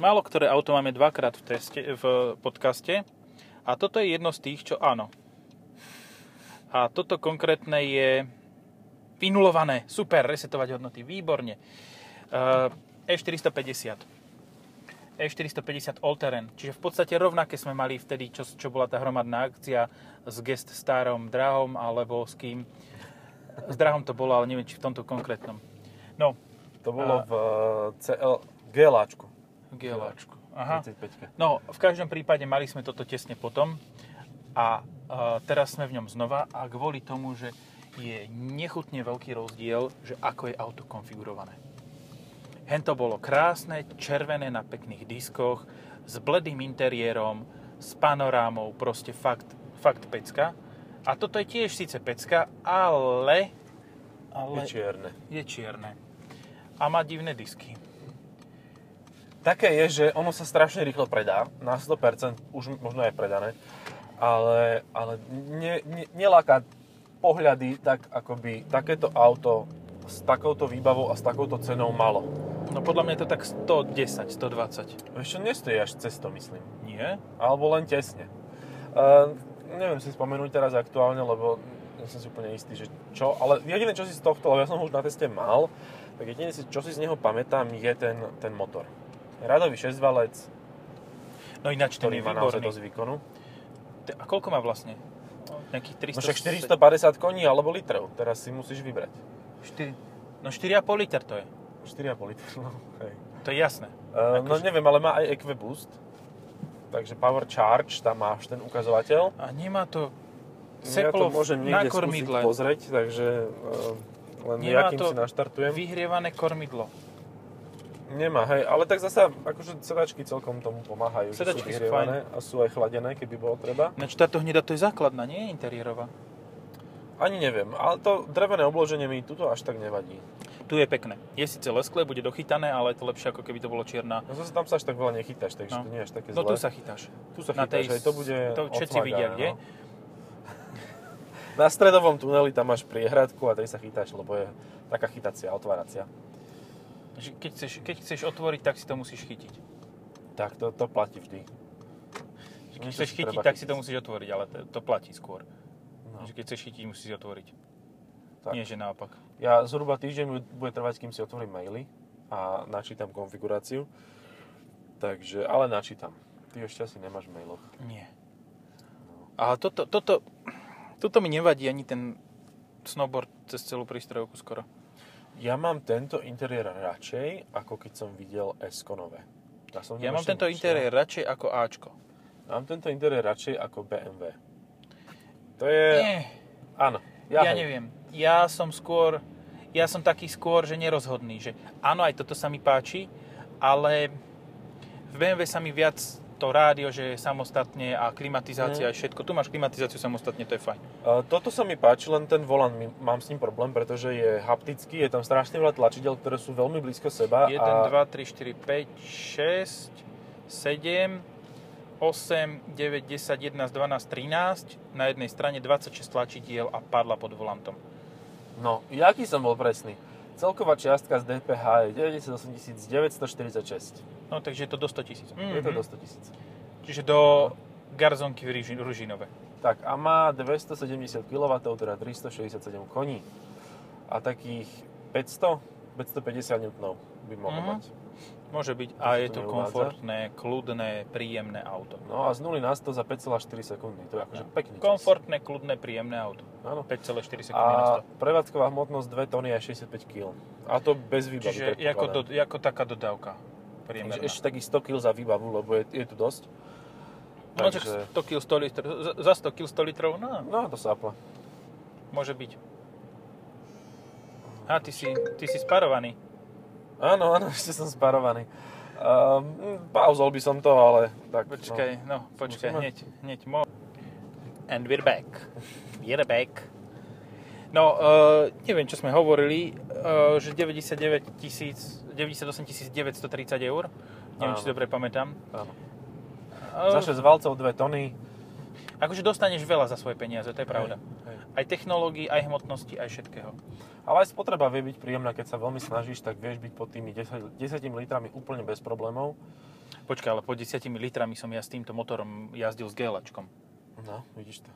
Málo ktoré auto máme dvakrát v, teste, v podcaste a toto je jedno z tých, čo áno. A toto konkrétne je vynulované. Super, resetovať hodnoty, výborne. Uh, E450. E450 All-Terrain. Čiže v podstate rovnaké sme mali vtedy, čo, čo bola tá hromadná akcia s Guest Starom Drahom alebo s kým. S Drahom to bolo, ale neviem, či v tomto konkrétnom. No. To bolo a... v eh, CL GLAčku. GLAčku. Aha. 35. No, v každom prípade mali sme toto tesne potom a, a teraz sme v ňom znova a kvôli tomu, že je nechutne veľký rozdiel, že ako je auto konfigurované. Hento bolo krásne, červené na pekných diskoch, s bledým interiérom, s panorámou, proste fakt, fakt pecka. A toto je tiež síce pecka, ale... ale je čierne. Je čierne. A má divné disky. Také je, že ono sa strašne rýchlo predá. Na 100% už možno je predané. Ale, ale ne, ne, neláka pohľady tak, ako by takéto auto s takouto výbavou a s takouto cenou malo. No podľa mňa je to tak 110, 120. Ešte nestojí až cez to, myslím. Nie? Alebo len tesne. Uh, neviem si spomenúť teraz aktuálne, lebo nie som si úplne istý, že čo, ale jediné, čo si z tohto, lebo ja som ho už na teste mal, tak jediné, čo si z neho pamätám, je ten, ten motor. Radový 6-valec, no ináč ten má naozaj dosť výkonu. A koľko má vlastne? Nejakých 300... No však 450 koní alebo litrov, teraz si musíš vybrať. 4, no 4,5 liter to je. 4,5 liter, no hej. To je jasné. Uh, no že... neviem, ale má aj EquiBoost. Takže Power Charge, tam máš ten ukazovateľ. A nemá to seplo ja to môžem na kormidle. pozrieť, takže uh, len nemá jakým si naštartujem. vyhrievané kormidlo. Nemá, hej, ale tak zasa, akože sedačky celkom tomu pomáhajú, sedačky sú vyhrievané a sú aj chladené, keby bolo treba. Ináč táto hneda to je základná, nie je interiérová. Ani neviem, ale to drevené obloženie mi tuto až tak nevadí. Tu je pekné. Je síce lesklé, bude dochytané, ale je to lepšie, ako keby to bolo čierna. No zase tam sa až tak veľa nechytáš, takže no. to nie je až také zlé. No tu sa chytáš. Tu sa Na chytáš, tej, aj to bude To všetci vidia, kde. No. Na stredovom tuneli tam máš priehradku a tej sa chytáš, lebo je taká chytacia, otváracia. Keď chceš, keď chceš otvoriť, tak si to musíš chytiť. Tak, to, to platí vždy. Keď chceš chytiť, tak chytiť. si to musíš otvoriť, ale to, to platí skôr. No. Že keď chceš chytiť, musíš si otvoriť. Tak. Nie, že naopak. Ja zhruba týždeň bude trvať, kým si otvorím maily a načítam konfiguráciu. Takže, ale načítam. Ty ešte asi nemáš v mailoch. Nie. No. Ale toto, toto, toto mi nevadí ani ten snowboard cez celú prístrojovku skoro. Ja mám tento interiér radšej, ako keď som videl s nové. Ja, som ja mám tento interiér radšej ako Ačko. Mám tento interiér radšej ako BMW. To je... Nie. Áno. Ja, ja neviem ja som skôr, ja som taký skôr, že nerozhodný, že áno, aj toto sa mi páči, ale v BMW sa mi viac to rádio, že je samostatne a klimatizácia mm. všetko. Tu máš klimatizáciu samostatne, to je fajn. Uh, toto sa mi páči, len ten volant, mám s ním problém, pretože je haptický, je tam strašne veľa tlačidel, ktoré sú veľmi blízko seba. 1, a... 2, 3, 4, 5, 6, 7, 8, 9, 10, 11, 12, 13. Na jednej strane 26 tlačidiel a padla pod volantom. No, jaký som bol presný? Celková čiastka z DPH je 98 946. No, takže je to do 100 tisíc. Mm-hmm. Je to do 100 tisíc. Čiže do garzonky v Ružinove. Tak, a má 270 kW, teda 367 koní. A takých 500, 550 N by mohol mm-hmm. mať. Môže byť. A je to komfortné, kľudné, príjemné auto. No a z 0 na 100 za 5,4 sekundy. To je akože no. pekný čas. Komfortné, kľudné, príjemné auto. Áno. 5,4 sekundy a na 100. prevádzková hmotnosť 2 tony a 65 kg. A to bez výbavy. Čiže ako, do, ako taká dodávka. Priemerná. Ešte takých 100 kg za výbavu, lebo je, je tu dosť. No Takže... 100 kg 100 litrov. Za 100 kg 100 litrov, no. No, to sápla. Môže byť. A ty si, ty si sparovaný. Áno, áno, ešte som sparovaný. Um, pauzol by som to, ale tak... Počkaj, no, no počkaj, musíme... hneď, hneď mo... And we're back. We're back. No, uh, neviem, čo sme hovorili, uh, že 99 tisíc, 98 930 eur. Neviem, Áno. či dobre pamätám. Áno. Uh, za 6 valcov 2 tony. Akože dostaneš veľa za svoje peniaze, to je pravda. Hej. Aj technológií, aj hmotnosti, aj všetkého. Ale aj spotreba vie byť príjemná, keď sa veľmi snažíš, tak vieš byť pod tými 10, 10 litrami úplne bez problémov. Počkaj, ale po 10 litrami som ja s týmto motorom jazdil s GLAčkom. No, vidíš to.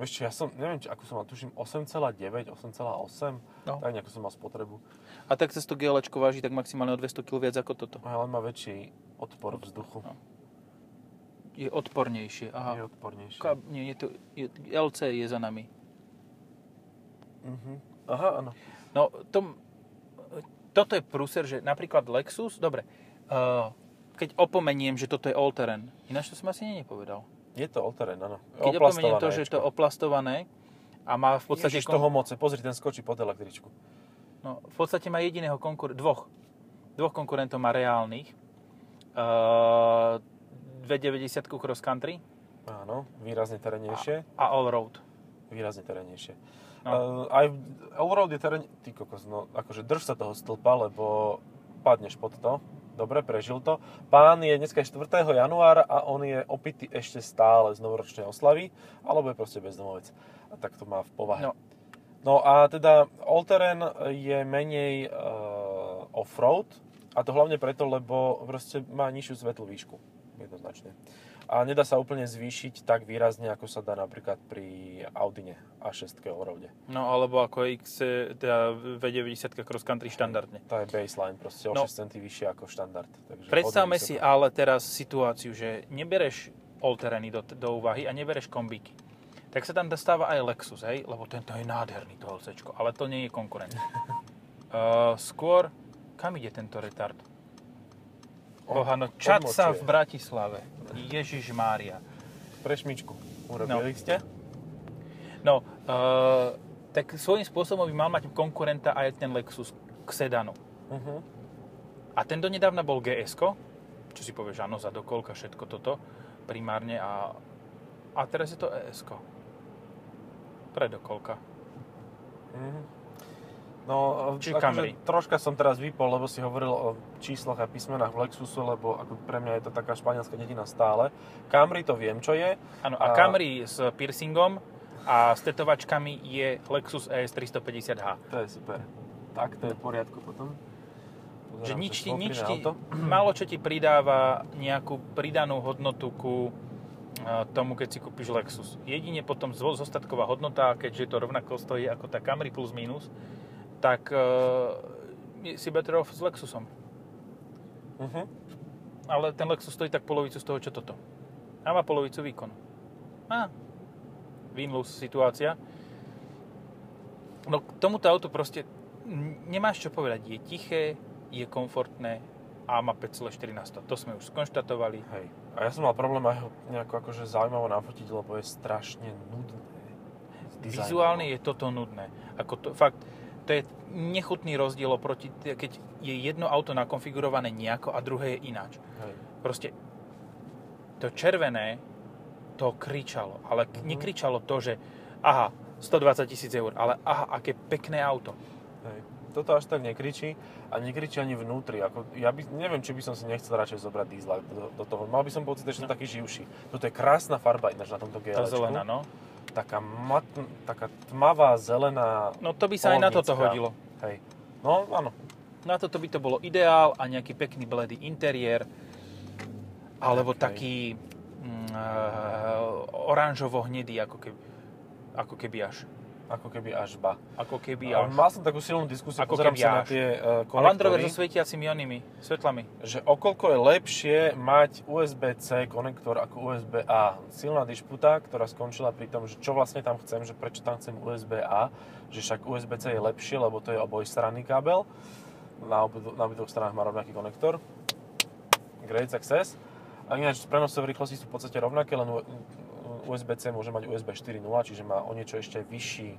Vieš čo, ja som, neviem, či, ako som mal, tuším 8,9, 8,8, No. tak nejako som mal spotrebu. A tak cez to GLAčko váži tak maximálne o 200 kg viac ako toto. Ale má väčší odpor vzduchu. No. Je odpornejšie. Je Aha. odpornejší. Ka- nie, je to, je, LC je za nami. Mhm. Aha, áno. No, to, toto je prúser, že napríklad Lexus, dobre, uh, keď opomeniem, že toto je all-terrain, ináč to som asi nepovedal. Je to all-terrain, áno. Keď opomeniem to, že je to oplastované a má v podstate... Ježiš, toho moce. Pozri, ten skočí pod električku. No, v podstate má jediného konkur- dvoch. Dvoch konkurentov má reálnych. Uh, 290 cross country Áno, výrazne terénejšie. a all-road. Výrazne terénejšie. No. Uh, aj Allroad je terén... Ty kokos, no akože drž sa toho stĺpa, lebo padneš pod to. Dobre, prežil to. Pán je dneska je 4. januára a on je opitý ešte stále z novoročnej oslavy, alebo je proste bezdomovec. A tak to má v povahe. No. No a teda all-terrain je menej uh, off-road a to hlavne preto, lebo proste má nižšiu svetlú výšku. Jednoznačne. A nedá sa úplne zvýšiť tak výrazne, ako sa dá napríklad pri Audine A6 allroade. No, alebo ako X, teda V90 cross country štandardne. To je baseline, proste o No. 6 cm vyššie ako štandard. Takže Predstavme si ale teraz situáciu, že nebereš all-terrainy do, do úvahy a nebereš kombíky. Tak sa tam dostáva aj Lexus, hej? Lebo tento je nádherný, to LC, ale to nie je konkurent. uh, skôr, kam ide tento retard? Boha, no odmočuje. v Bratislave. Ježiš Mária. Prešmičku urobili ste? No, uh, tak svojím spôsobom by mal mať konkurenta aj ten Lexus k sedanu. Uh-huh. A ten donedávna bol gs čo si povieš, áno, za dokolka, všetko toto, primárne a, a teraz je to es Predokolka. Mhm. No, Či akože Camry. troška som teraz vypol, lebo si hovoril o číslach a písmenách v Lexusu, lebo ako pre mňa je to taká španielská dedina stále. Camry to viem, čo je. Áno, a, A- Camry s piercingom a s tetovačkami je Lexus E ES 350H. To je super. Tak, to je v poriadku potom. Že Pozerám, nič že ti, nič ti, málo čo ti pridáva nejakú pridanú hodnotu ku a, tomu, keď si kúpiš Lexus. Jedine potom zostatková hodnota, keďže to rovnako stojí ako tá Camry plus minus, tak e, si better off s Lexusom. Mhm. Ale ten Lexus stojí tak polovicu z toho, čo toto. A má polovicu výkonu. Á, win-lose situácia. No k tomuto autu proste nemáš čo povedať. Je tiché, je komfortné a má 5,4 na 100. To sme už skonštatovali. Hej. A ja som mal problém aj ho nejako akože zaujímavo nafotiť, lebo je strašne nudné. Dizajnovo. Vizuálne je toto nudné. Ako to, fakt, to je nechutný rozdiel oproti, keď je jedno auto nakonfigurované nejako a druhé je ináč. Hej. Proste to červené to kričalo, ale Mhm. mm-hmm. nekričalo to, že aha, 120 tisíc eur, ale aha, aké pekné auto. Hej. Toto až tak nekričí a nekričí ani vnútri. Ako, ja by, neviem, či by som si nechcel radšej zobrať diesla do, do toho. Mal by som pocit, že som No. taký živší. Toto je krásna farba ináč na tomto Tá GLčku. zelená, no. Taká, mat, taká tmavá zelená. No to by sa aj na toto hodilo. Hej. No, áno. Na toto by to bolo ideál a nejaký pekný bledý interiér, alebo Ok. taký mm, uh, oranžovo-hnedý, ako keby, ako keby až. Ako keby až ba. Ako keby až. mal som takú silnú diskusiu, Ako pozerám keby sa na až. tie uh, A Land Rover konektory, so svietiacimi onými svetlami. že okolko je lepšie mať USB-C konektor ako USB-A. Silná dišputa, ktorá skončila pri tom, že čo vlastne tam chcem, že prečo tam chcem USB-A, že však USB-C je lepšie, lebo to je obojstranný kábel. Na, obi- na obidvoch stranách má rovnaký konektor. Great success. A ináč prenosové rýchlosti sú v podstate rovnaké, len USB-C môže mať USB 4.0, čiže má o niečo ešte vyšší, e,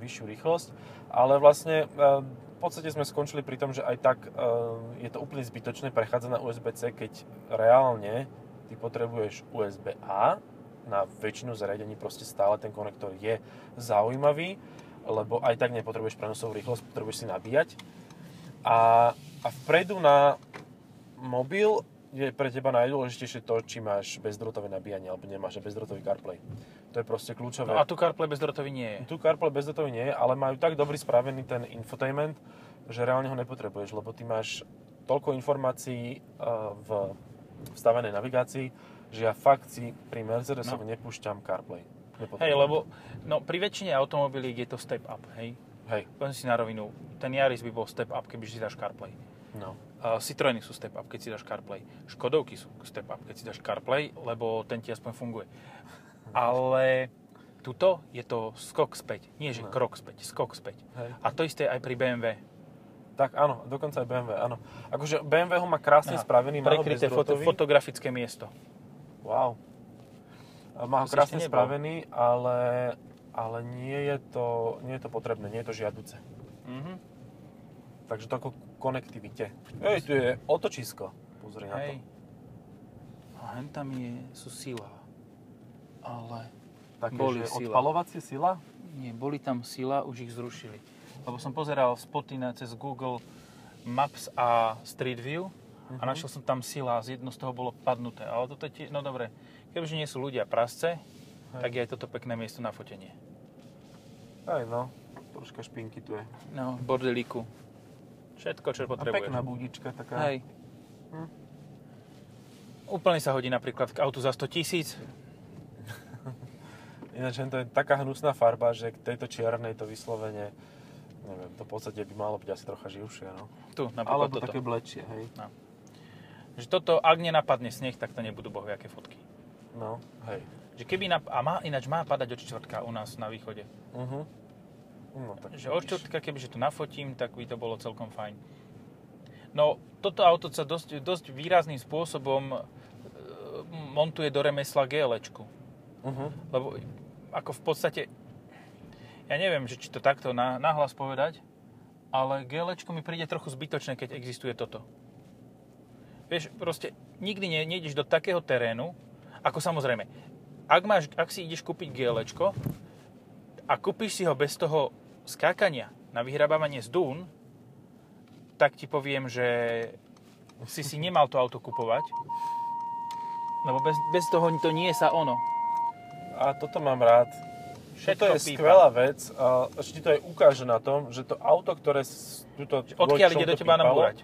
vyššiu rýchlosť. Ale vlastne e, v podstate sme skončili pri tom, že aj tak e, je to úplne zbytočné prechádzať na USB-C, keď reálne ty potrebuješ USB-A na väčšinu zariadení proste stále ten konektor je zaujímavý, lebo aj tak nepotrebuješ prenosovú rýchlosť, potrebuješ si nabíjať. A, a vpredu na mobil je pre teba najdôležitejšie to, či máš bezdrôtové nabíjanie alebo nemáš a bezdrôtový CarPlay. To je proste kľúčové. No a tu CarPlay bezdrotový nie je. Tu CarPlay bezdrôtový nie je, ale majú tak dobrý spravený ten infotainment, že reálne ho nepotrebuješ, lebo ty máš toľko informácií uh, v vstavenej navigácii, že ja fakt si pri Mercedesovi no. nepúšťam CarPlay. Hej, lebo no, pri väčšine automobilík je to step up, hej? Hej. Poviem si na rovinu, ten Yaris by bol step up, keby si dáš CarPlay. No. Uh, Citroeny sú step up, keď si dáš CarPlay. Škodovky sú step up, keď si dáš CarPlay, lebo ten ti aspoň funguje. Ale tuto je to skok späť. Nie, že No. krok späť, skok späť. Hej. A to isté aj pri BMW. Tak áno, dokonca aj BMW, áno. Akože BMW ho má krásne Aha, spravený, má Prekryté foto, fotografické miesto. Wow. Má ho krásne spravený, ale, ale nie, je to, nie je to potrebné, nie je to žiaduce. Mhm. Takže to ako konektivite. Ej, tu je otočisko. Pozri na Hej. to. A hen tam je, sú sila. Ale Také, Boli že sila. odpalovacie sila? nie, boli tam sila, už ich zrušili. Lebo som pozeral spoty na, cez Google Maps a Street View a Mhm. našiel som tam sila z jedno z toho bolo padnuté. Ale toto je no dobre, keďže nie sú ľudia prasce, Hej. tak je aj toto pekné miesto na fotenie. Aj no, troška špinky tu je. No, bordelíku. Všetko, čo A potrebuješ. pekná budička taká. Hej. Hm. Úplne sa hodí napríklad k autu za 100 tisíc. Ináč to je taká hnusná farba, že k tejto čiernej to vyslovene, neviem, to v podstate by malo byť asi trocha živšie, no. Tu, napríklad Alebo toto. také blečie, hej. Že toto, ak nenapadne sneh, tak to nebudú bohviaké fotky. No, hej. Že keby nap- a má, ináč má padať od čtvrtka u nás na východe. Uh-huh. No, tak Že od čtvrtka, kebyže to nafotím, tak by to bolo celkom fajn. No, toto auto sa dosť, dosť výrazným spôsobom e, montuje do remesla GLčku. Uh-huh. Lebo ako v podstate, ja neviem, že či to takto na, nahlas povedať, ale GLčko mi príde trochu zbytočné, keď existuje toto. Vieš, proste nikdy ne, nejdeš do takého terénu, ako samozrejme, ak, máš, ak si ideš kúpiť GLčko a kúpiš si ho bez toho skákania na vyhrabávanie z dún, tak ti poviem, že si si nemal to auto kupovať, lebo bez, bez toho to nie sa ono. A toto mám rád. Všetko Toto je pípa. skvelá vec a ešte ti to aj ukáže na tom, že to auto, ktoré tuto... Odkiaľ ide do teba pípalo, nabúrať?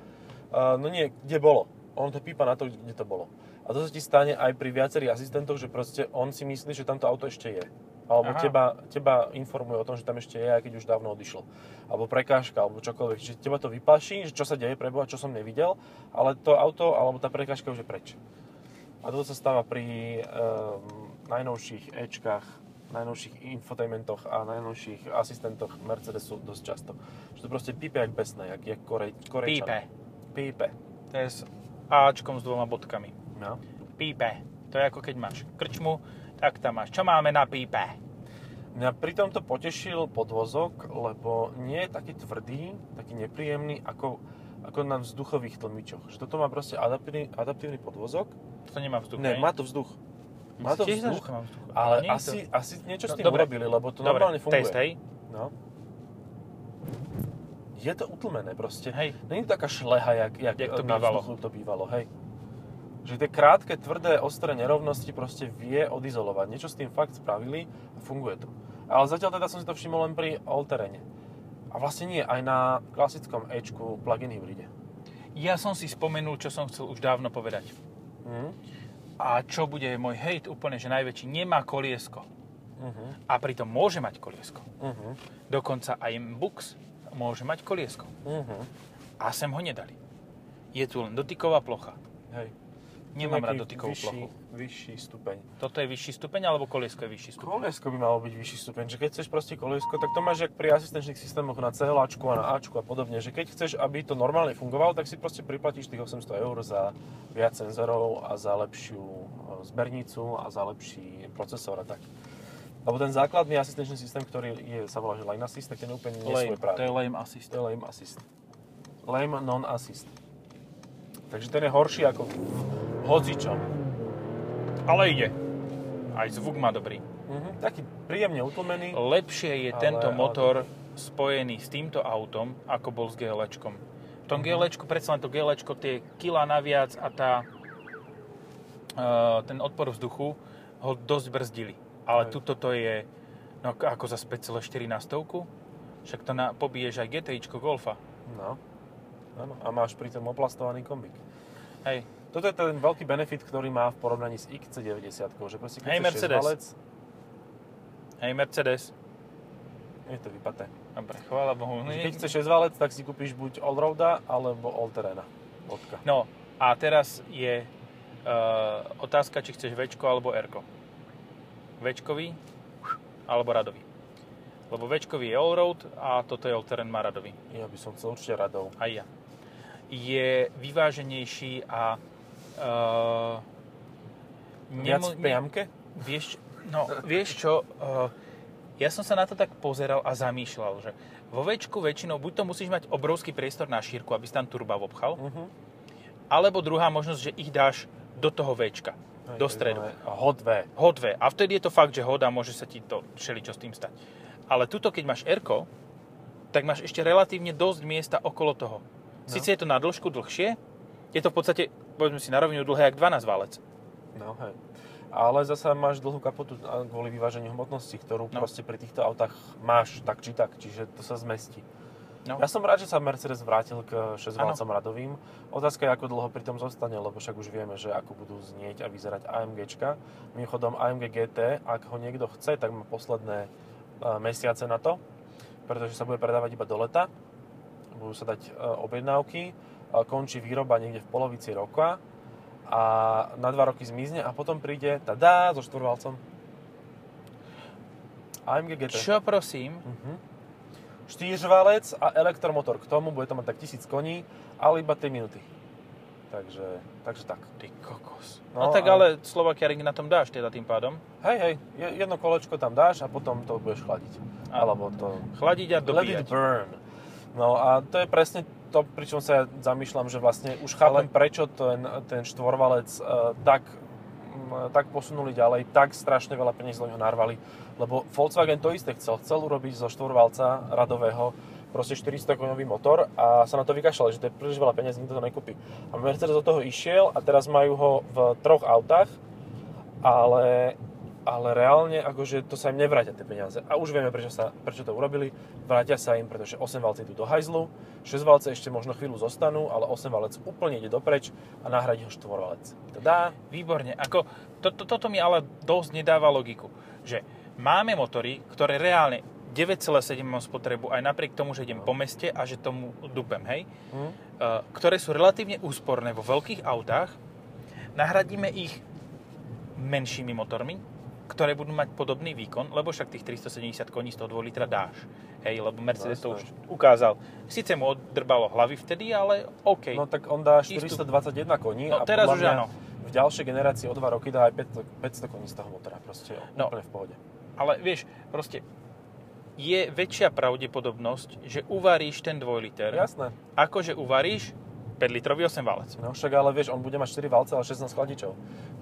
Uh, no nie, kde bolo. On to pípa na to, kde to bolo. A to sa ti stane aj pri viacerých asistentoch, že proste on si myslí, že tam to auto ešte je. Alebo Aha. teba, teba informuje o tom, že tam ešte je, aj keď už dávno odišlo. Alebo prekážka, alebo čokoľvek. Čiže teba to vypaší, že čo sa deje, preboha, čo som nevidel, ale to auto, alebo tá prekážka už je preč. A toto sa stáva pri um, najnovších Ečkách, najnovších infotainmentoch a najnovších asistentoch Mercedesu dosť často. Že to proste pípe jak besné, jak, jak korej, korejčan. Pípe. Pípe. To je s Ačkom s dvoma bodkami. No. Pípe. To je ako keď máš krčmu, tak tam máš. Čo máme na pípe? Mňa pri tomto potešil podvozok, lebo nie je taký tvrdý, taký nepríjemný ako, ako na vzduchových tlmičoch. Že toto má proste adaptívny, adaptívny podvozok. To nemá vzduch, Ne, má to vzduch. Má to vzduch, to má vzduch. ale nie je asi, asi niečo s No, tým dobre. urobili, lebo to Dobre, normálne funguje. test, hej? No. Je to utlmené proste. Hej. Není to taká šleha, jak, jak, Jak to bývalo. vzduchu to bývalo, hej. Že tie krátke, tvrdé, ostré nerovnosti proste vie odizolovať. Niečo s tým fakt spravili a funguje to. Ale zatiaľ teda som si to všimol len pri all-terene. A vlastne nie, aj na klasickom Ečku plug-in hybride. Ja som si spomenul, čo som chcel už dávno povedať. Mhm. A čo bude môj hejt úplne, že najväčší, nemá koliesko. Mhm. A pritom môže mať koliesko. Mhm. Dokonca aj Bux môže mať koliesko. Mhm. A sem ho nedali. Je tu len dotyková plocha. Hej. Nemám rád dotykovú vyšší, plochu. Vyšší stupeň. Toto je vyšší stupeň, alebo koliesko je vyšší stupeň? Koliesko by malo byť vyšší stupeň, že keď chceš proste koliesko, tak to máš jak pri asistenčných systémoch na CLAčku a na Ačku a podobne, že keď chceš, aby to normálne fungovalo, tak si proste priplatíš tých 800 eur za viac senzorov a za lepšiu e, zbernicu a za lepší procesor a tak. Lebo ten základný asistenčný systém, ktorý je, sa volá že Lane Assist, tak ten je úplne nie Lame, svoj práve. to je lame assist. To je Lame Assist. Lame Non-Assist. Takže ten je horší ako hocičom. Ale ide. Aj zvuk má dobrý. Mhm. Taký príjemne utlmený. Lepšie je Ale- tento ale motor spojený s týmto autom, ako bol s GLčkom. V tom GLčku, predsa len to GLčko, tie kila naviac a tá, e, ten odpor vzduchu ho dosť brzdili. Ale Hej. tuto to je no, ako- za 5,4 na stovku. Však to na, pobiješ aj GTIčko Golfa. No. Áno. A máš pri tom oplastovaný kombík. Hej. Toto je ten veľký benefit, ktorý má v porovnaní s XC90, že proste keď chceš Mercedes. šesťvalec, Hej, Mercedes. je to vypaté. Dobre, chvála Bohu. Keď chceš šesťvalec, tak si kúpiš buď Allroada, alebo Allterrana. Bodka. No, a teraz je uh, otázka, či chceš Včko alebo Rko. Včkový alebo radový. Lebo Včkový je allroad a toto je all-terrain má radový. Ja by som chcel určite radov. Aj ja. Je vyváženejší a uh, Viac v priamke? Vieš, no, vieš čo, uh, ja som sa na to tak pozeral a zamýšľal, že vo väčku väčšinou buď to musíš mať obrovský priestor na šírku, aby si tam turba obchal, Uh-huh. alebo druhá možnosť, že ich dáš do toho Včka, do stredu. Hot V. Hot V. A vtedy je to fakt, že hoda, môže sa ti to všeličo s tým stať. Ale tuto, keď máš r tak máš ešte relatívne dosť miesta okolo toho. No. Sice je to na dĺžku dlhšie, je to v podstate, povedzme si na rovinu dlhé, jak 12 válec. No hej. Ale zasa máš dlhú kapotu kvôli vyváženiu hmotnosti, ktorú No. proste pri týchto autách máš tak či tak, čiže to sa zmestí. No. Ja som rád, že sa Mercedes vrátil k 6 valcom radovým. Otázka je, ako dlho pri tom zostane, lebo však už vieme, že ako budú znieť a vyzerať AMGčka. Mimochodom AMG GT, ak ho niekto chce, tak má posledné e, mesiace na to, pretože sa bude predávať iba do leta. Budú sa dať e, objednávky, končí výroba niekde v polovici roka a na dva roky zmizne a potom príde, tada, so štvorvalcom. AMG GT. Čo prosím? Mhm. Štýržvalec a elektromotor k tomu, bude to mať tak 1000 koní, ale iba 3 minúty. Takže, takže tak. Ty kokos. No No, tak a- ale Slovakia Ring na tom dáš teda tým pádom. Hej, hej, je- jedno kolečko tam dáš a potom to budeš chladiť. Áno. Alebo to... Chladiť a Let it dobíjať. burn. No a to je presne to, pričom sa ja zamýšľam, že vlastne už chápem, Ale- prečo ten, ten štvorvalec uh, tak, m, tak posunuli ďalej, tak strašne veľa peniazí do neho narvali, lebo Volkswagen to isté chcel. Chcel urobiť zo štvorvalca radového proste 400 koňový motor a sa na to vykašľali, že to je príliš veľa peniazí, nikto to nekúpi. A Mercedes do toho išiel a teraz majú ho v troch autách, ale, ale reálne akože to sa im nevrátia tie peniaze. A už vieme, prečo, sa, prečo to urobili. Vrátia sa im, pretože 8 valci idú do hajzlu, 6 valce ešte možno chvíľu zostanú, ale 8 valec úplne ide dopreč a nahradí ho 4 valec. Teda, Výborne. Ako, to, to, toto mi ale dosť nedáva logiku. Že máme motory, ktoré reálne 9,7 mám spotrebu aj napriek tomu, že idem po meste a že tomu dupem, hej? Uh, ktoré sú relatívne úsporné vo veľkých autách, nahradíme ich menšími motormi, ktoré budú mať podobný výkon, lebo však tých 370 koní z toho 2 litra dáš. Hej, lebo Mercedes to No, už ukázal. Sice mu oddrbalo hlavy vtedy, ale OK. no tak on dá Istú. 421 koní No, a teraz už áno. v ďalšej generácii o 2 roky dá aj 500, 500 koní z toho motora. Proste No. úplne v pohode. Ale vieš, proste je väčšia pravdepodobnosť, že uvaríš ten 2 liter, Jasné. ako že uvaríš 5 litrový 8 válec. No však ale vieš, on bude mať 4 valce, ale 16 chladičov.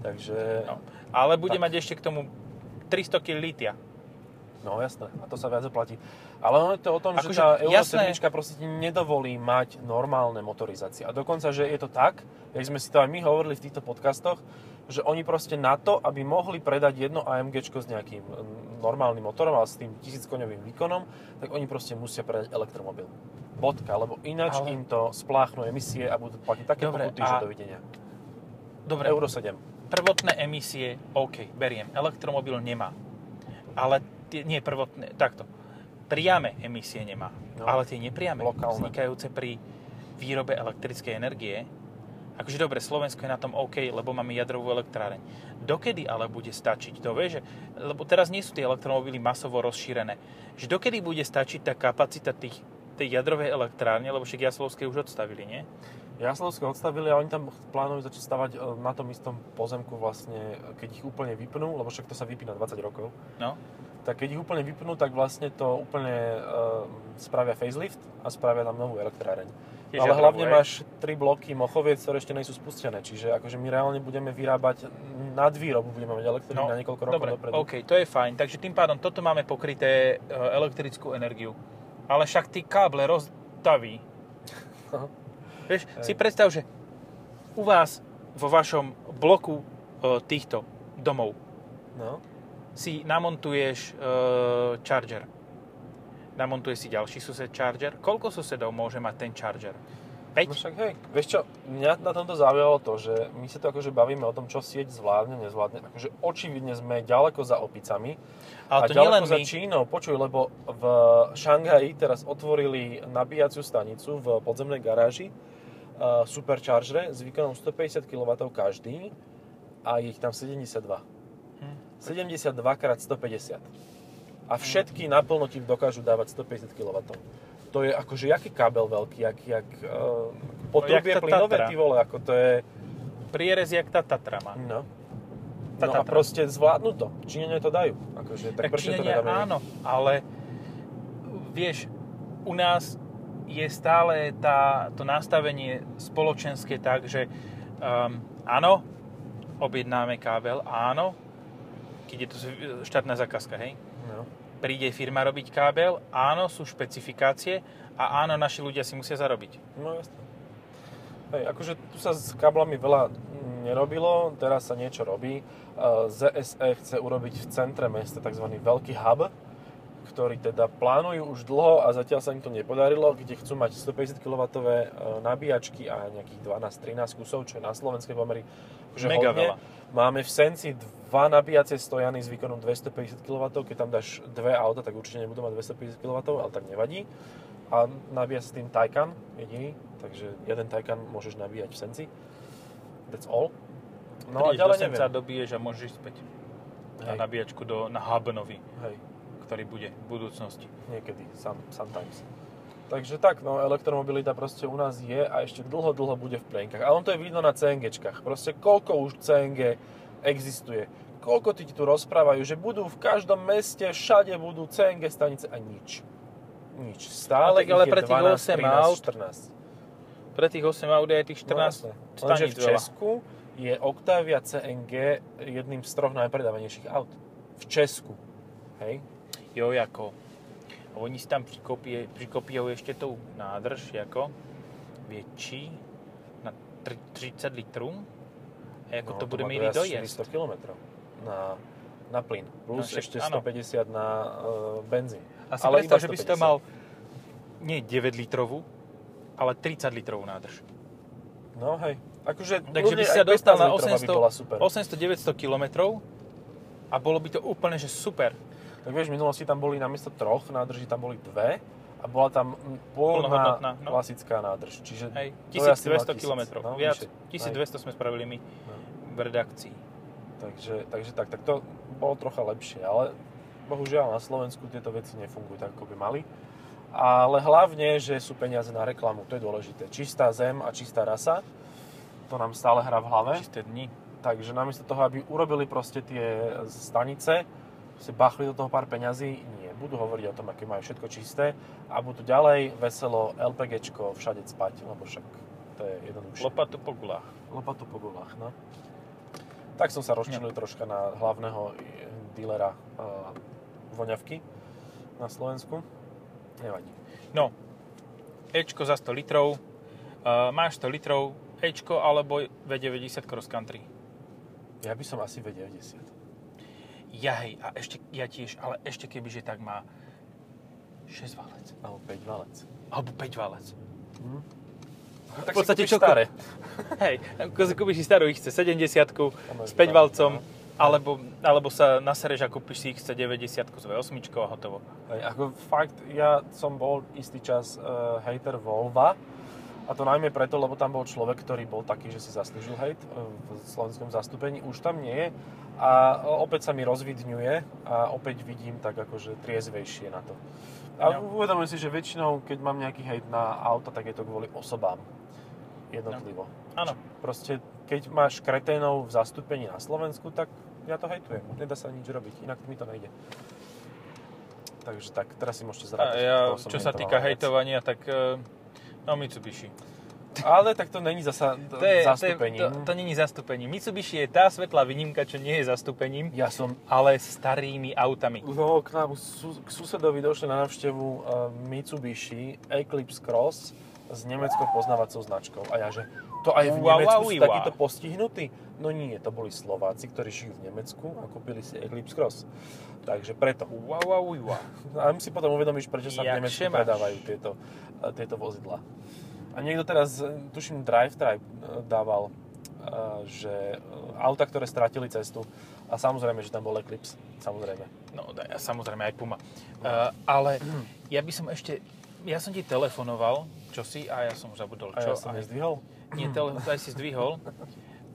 Takže, No. Ale bude Tak. mať ešte k tomu 300 kg litia. no jasné, a to sa viac oplatí. Ale ono je to o tom, Akože, že tá Euro jasné. 7 proste ti nedovolí mať normálne motorizácie. A dokonca, že je to tak, jak sme si to aj my hovorili v týchto podcastoch, že oni proste na to, aby mohli predať jedno AMGčko s nejakým mm, normálnym motorom, ale s tým 1000 koňovým výkonom, tak oni proste musia predať elektromobil. Bodka, lebo ináč Ale- im to spláchnú emisie a budú platiť také Dobre, pokuty, a- že dovidenia. Dobre, Euro 7. prvotné emisie, OK, beriem. Elektromobil nemá. Ale tie, nie prvotné, takto. Priame emisie nemá. No. Ale tie nepriame, Lokálne. vznikajúce pri výrobe elektrickej energie, akože dobre, Slovensko je na tom OK, lebo máme jadrovú elektráreň. Dokedy ale bude stačiť? To vieš, že, lebo teraz nie sú tie elektromobily masovo rozšírené. Že dokedy bude stačiť tá kapacita tých, tej jadrovej elektrárne, lebo však Jaslovské už odstavili, nie? Jaslovské odstavili a oni tam plánujú začať stavať e, na tom istom pozemku vlastne, keď ich úplne vypnú, lebo však to sa vypína 20 rokov, No. tak keď ich úplne vypnú, tak vlastne to úplne e, spravia facelift a spravia tam novú elektráreň. Tiež Ale hlavne hej? máš tri bloky Mochoviec, ktoré ešte nie sú spustené, čiže akože my reálne budeme vyrábať nadvýrobu, budeme mať elektrinu No, na niekoľko rokov Dobre, dopredu. OK, to je fajn. Takže tým pádom toto máme pokryté e, elektrickú energiu. Ale však tí káble rozdaví. Vieš, Hej. si predstav, že u vás vo vašom bloku e, týchto domov No, si namontuješ e, charger. Namontuje si ďalší sused charger. Koľko susedov môže mať ten charger? 5? No však hej, vieš čo, mňa na tomto zaujalo to, že my sa tu akože bavíme o tom, čo sieť zvládne, nezvládne. Akože očividne sme ďaleko za opicami Ale a to ďaleko za my. Čínou. Počuj, lebo v Šanghaji teraz otvorili nabíjaciu stanicu v podzemnej garáži uh, Superchargere s výkonom 150 kW každý a je ich tam 72. Hm. 72 x 150. A všetky naplno ti dokážu dávať 150 kW. To je akože, jaký kábel veľký, jak, jak uh, potrubie Jak tá plynové, ty vole, ako to je... Prierez, jak tá Tatra má. No. Tá No a proste zvládnu to. Číňania to dajú. Akože, tak, Tak prečo to nedáme áno, ale vieš, u nás je stále tá, to nastavenie spoločenské tak, že um, áno, objednáme kábel, áno, keď je to štátna zákazka, hej, No. príde firma robiť kábel, áno, sú špecifikácie a áno, naši ľudia si musia zarobiť. No jasne. Hej, akože tu sa s káblami veľa nerobilo, teraz sa niečo robí. ZSE chce urobiť v centre mesta tzv. veľký hub, ktorý teda plánujú už dlho a zatiaľ sa im to nepodarilo, kde chcú mať 150 kW nabíjačky a nejakých 12-13 kusov, čo je na slovenskej pomery že Mega hodne. veľa. Máme v Senci dva nabíjacie stojany s výkonom 250 kW, keď tam dáš dve auta, tak určite nebudú mať 250 kW, ale tak nevadí. A nabíja sa tým Taycan jediný, takže jeden Taycan môžeš nabíjať v Senci. That's all. No a Prídeš ďalej do Senca, neviem. dobiješ a môžeš ísť späť na Hej. nabíjačku do, na hub nový, Hej, ktorý bude v budúcnosti. niekedy, some, sometimes. Takže tak, no elektromobilita proste u nás je a ešte dlho, dlho bude v plienkach. A on to je vidno na CNGčkách. Proste koľko už CNG existuje. Koľko ti tu rozprávajú, že budú v každom meste, všade budú CNG stanice a nič. Nič. Stále No tak ale pre tých 12, 8 13, aut 14. Pre tých 8 aut je tých No 14 jasné. Lenže staníc v veľa. Česku je Octavia CNG jedným z troch najpredávanejších aut. V Česku. Hej? Jo, jako. Oni si tam přikopí, přikopíjou ještě tou nádrž jako větší na tr- 30 litrů. A jako to, bude mít teraz dojezd. 400 km na, na plyn. Plus No ešte áno. 150 na uh, benzín. A si ale predstav, že by si 150. mal nie 9 litrovú, ale 30 litrovú nádrž. No hej. Akože Takže by si sa dostal 15 na litrová by bola super. 800-900 km a bolo by to úplne, že super. Tak vieš, v minulosti tam boli namiesto troch nádrží, tam boli dve a bola tam Plnohodnotná, no. klasická nádrž. Čiže Hej, to je asi mal 1200 km. No, Viac, vyššie. 1200 sme spravili my No. v redakcii. Takže, takže tak, tak to bolo trocha lepšie, ale bohužiaľ na Slovensku tieto veci nefungujú tak, ako by mali. Ale hlavne, že sú peniaze na reklamu, to je dôležité. Čistá zem a čistá rasa, to nám stále hrá v hlave. Čisté dni. Takže namiesto toho, aby urobili proste tie stanice, si bachli do toho pár peňazí, nie. Budú hovoriť o tom, aké majú všetko čisté a budú ďalej veselo LPGčko všade spať, lebo však to je jednoduchšie. Lopatu po gulách. Lopatu po gulách, no. Tak som sa rozčilil troška na hlavného eh, dílera uh, voňavky na Slovensku. Nevadí. No, Ečko za 100 litrov, uh, máš 100 litrov, Ečko alebo V90 cross country. Ja by som asi V90. Ja hej, a ešte, ja tiež, ale ešte keby, že tak má 6 valec. Alebo 5 valec. Alebo 5 valec. Hm? No, V podstate čo- staré. Hej, kúpiš si starú XC70 máš s 5 pravdu, valcom, no. alebo, alebo sa nasereš a kúpiš si XC90 s V8 a hotovo. Hej, ako fakt, ja som bol istý čas uh, hater Volva, a to najmä preto, lebo tam bol človek, ktorý bol taký, že si zaslúžil hejt eh, v slovenskom zastúpení. Už tam nie je a opäť sa mi rozvidňuje a opäť vidím tak akože triezvejšie na to. A No. uvedomujem si, že väčšinou, keď mám nejaký hejt na auto, tak je to kvôli osobám. Jednotlivo. Áno. Proste, keď máš kreténov v zastúpení na Slovensku, tak ja to hejtujem. Nedá sa nič robiť, inak mi to nejde. Takže tak, teraz si môžete zrátať. ja, čo sa týka hejtovania, tak eh, no Mitsubishi. Ale tak to není zasa To, je, to, je, zastúpením. to, to není zastúpením. Mitsubishi je tá svetlá výnimka, čo nie je zastúpením, Ja som ale starými autami. no, k, nám, su, k susedovi došli na návštevu uh, Mitsubishi Eclipse Cross s nemeckou poznávacou značkou. A ja, že to aj v Nemecku sú takíto postihnutí? No nie, to boli Slováci, ktorí žijú v Nemecku a kúpili si Eclipse Cross. Takže preto. Wow, wow, wow. A si potom uvedomíš, prečo sa v Jak Nemecku še máš? predávajú tieto, eh, tieto vozidlá. A niekto teraz, e, tuším, Drive Tribe e, dával, že auta, ktoré stratili cestu, a samozrejme, že tam bol Eclipse, samozrejme. No, da- a samozrejme aj Puma. Uh, ale ja by som ešte... Ja som ti telefonoval, čo si, a ja som už zabudol, A čo. ja som nezdvihol? Nie, telefon aj si zdvihol.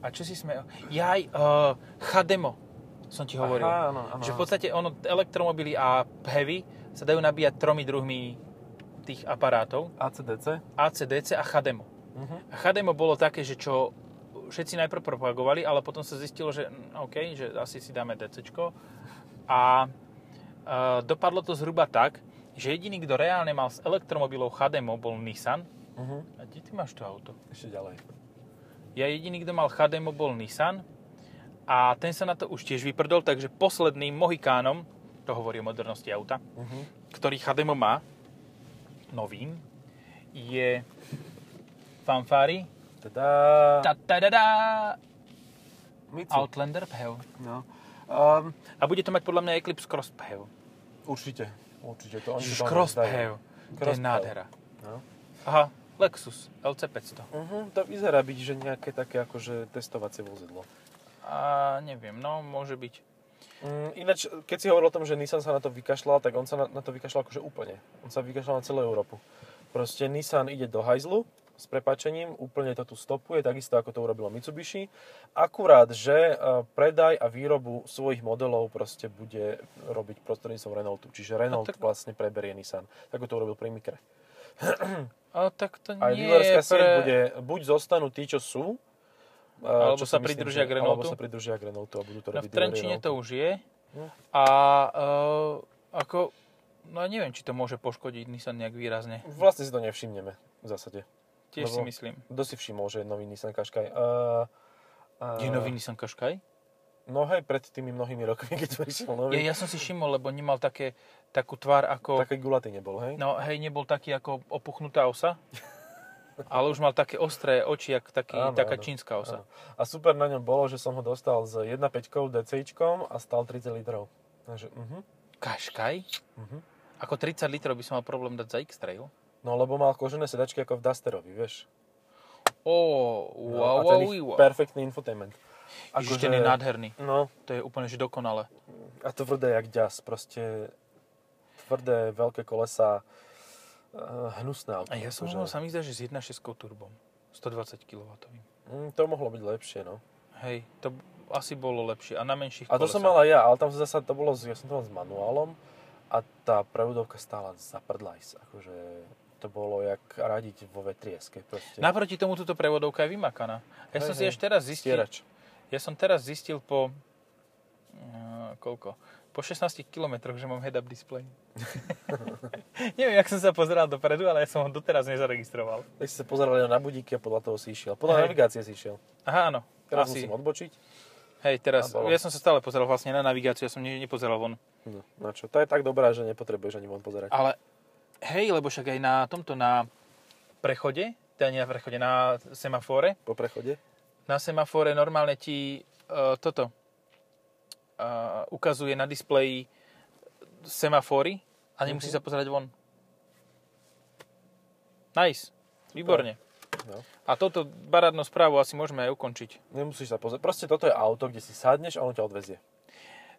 A čo si sme... Jaj, uh, Chademo som ti hovoril. Aha, áno, áno, že v podstate ono, elektromobily a heavy sa dajú nabíjať tromi druhmi tých aparátov. ACDC? ACDC a Chademo. Mhm. A Chademo bolo také, že čo všetci najprv propagovali, ale potom sa zistilo, že mm, OK, že asi si dáme DCčko. A e, dopadlo to zhruba tak, že jediný, kto reálne mal s elektromobilov Chademo, bol Nissan. Mhm. A kde ty máš to auto? Ešte ďalej. Ja jediný, kto mal Chademo, bol Nissan. A ten sa na to už tiež vyprdol, takže posledným Mohikánom, to hovorí o modernosti auta, Mhm. ktorý Chademo má, novým, je Fanfari Teda... Ta, ta, da, da. Outlander PHEV. No. Um, A bude to mať podľa mňa Eclipse Cross PHEV. určite. Určite. To oni Cross. PHEV. To je nádhera. No. Aha, Lexus LC500. Uh-huh, to vyzerá byť, že nejaké také akože testovacie vozidlo. A neviem, no môže byť. Mm, ináč, keď si hovoril o tom, že Nissan sa na to vykašľal, tak on sa na, na to vykašľal akože úplne. On sa vykašľal na celú Európu. Proste Nissan ide do hajzlu s prepačením, úplne to tu stopuje, takisto ako to urobilo Mitsubishi. Akurát, že e, predaj a výrobu svojich modelov proste bude robiť prostredníctvom Renaultu. Čiže Renault tak- vlastne preberie Nissan. Tak to urobil pri Micre. A tak to Aj nie je sieť pre... bude, buď zostanú tí, čo sú, Alebo čo sa si myslím, pridružia že- k Renaultu? Alebo sa pridružia k Renaultu a budú to No robiť v Trenčine to už je. Hm. A uh, ako... No neviem, či to môže poškodiť Nissan nejak výrazne. Vlastne si to nevšimneme v zásade. Tiež si Lebo- myslím. Kto si všimol, že je nový Nissan Qashqai? Uh, uh, Je nový Nissan Qashqai? No hej, pred tými mnohými rokmi, keď prišiel nový, Ja, ja som si všimol, lebo nemal také, takú tvár ako... taký gulatý nebol, hej? No hej, nebol taký ako opuchnutá osa, ale už mal také ostré oči, jak taký, Áno, taká áno, čínska osa. Áno. A super na ňom bolo, že som ho dostal s 1.5 DCIčkom a stal 30 litrov. Takže, uh-huh, Kaškaj? uh-huh. Ako 30 litrov by som mal problém dať za X-Trail? No lebo mal kožené sedačky ako v Dusterovi, vieš. Ó, No, wow, a ten wow, wow. perfektný infotainment. Ježiš, ten je nádherný. No, To je úplne že dokonale. a tvrdé jak ďas, proste tvrdé, veľké kolesa, uh, hnusné auto. A ja som akože- možno sa mi zdá, že s 1.6 turbom. 120 kW. Mm, to mohlo byť lepšie, no. Hej, to asi bolo lepšie. A na menších A to som kolesách. mal aj ja, ale tam zase to bolo, ja som to mal s manuálom a tá prevodovka stála za prdlajs. Akože to bolo jak radiť vo vetrieske. Proste. Naproti tomu túto prevodovka je vymakaná. Ja Hej, som si hej. až teraz zistil, Stierač. Ja som teraz zistil po uh, koľko? Po 16 kilometroch, že mám head-up display. Neviem, jak som sa pozeral dopredu, ale ja som ho doteraz nezaregistroval. Tak si sa pozerali na budíky a podľa toho si išiel. Podľa Hej. navigácie si išiel. Aha, áno. Teraz asi. musím odbočiť. Hej, teraz, ja som sa stále pozeral vlastne na navigáciu, ja som ne, nepozeral von. No, na čo? To je tak dobrá, že nepotrebuješ ani von pozerať. Ale hej, lebo však aj na tomto, na prechode, teda nie na prechode, na semafore, Po prechode? Na semafore normálne ti uh, toto uh, ukazuje na displeji semafory a nemusí Mhm. sa pozerať von. Nice. Výborne. No. A touto barádnu správu asi môžeme aj ukončiť. Nemusíš sa pozerať. Proste toto je auto, kde si sadneš a ono ťa odvezie.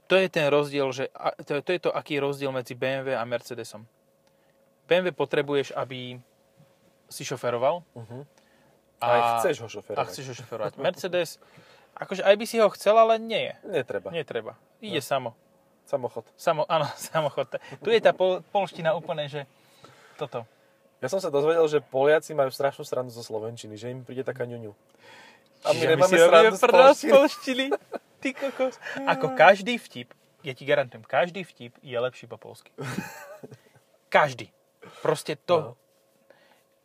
To je ten rozdiel, že, to, to je to, aký je rozdiel medzi BMW a Mercedesom. BMW potrebuješ, aby si šoferoval. Uh-huh. A aj chceš ho A šoferovať. chceš ho šoferovať. Mercedes, akože aj by si ho chcel, ale nie. Netreba. Netreba. Ide No. samo. Samochod. Samo, áno, samochod. Tu je tá pol, polština úplne, že toto. Ja som sa dozvedel, že Poliaci majú strašnú srandu zo Slovenčiny, že im príde taká ňuňu. A my Čiže nemáme si robíme srandu z prdel z polštiny. polštiny. Ty kokos. Ako každý vtip, ja ti garantujem, každý vtip je lepší po polsky. Každý. Proste to. No.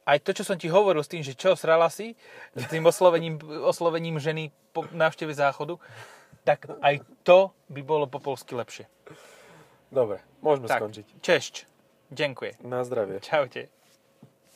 Aj to, čo som ti hovoril s tým, že čo, srala si, s tým oslovením, oslovením ženy po návšteve záchodu, tak aj to by bolo po polsky lepšie. Dobre, môžeme Tak, skončiť. češť. Ďakujem. Na zdravie. Čaute.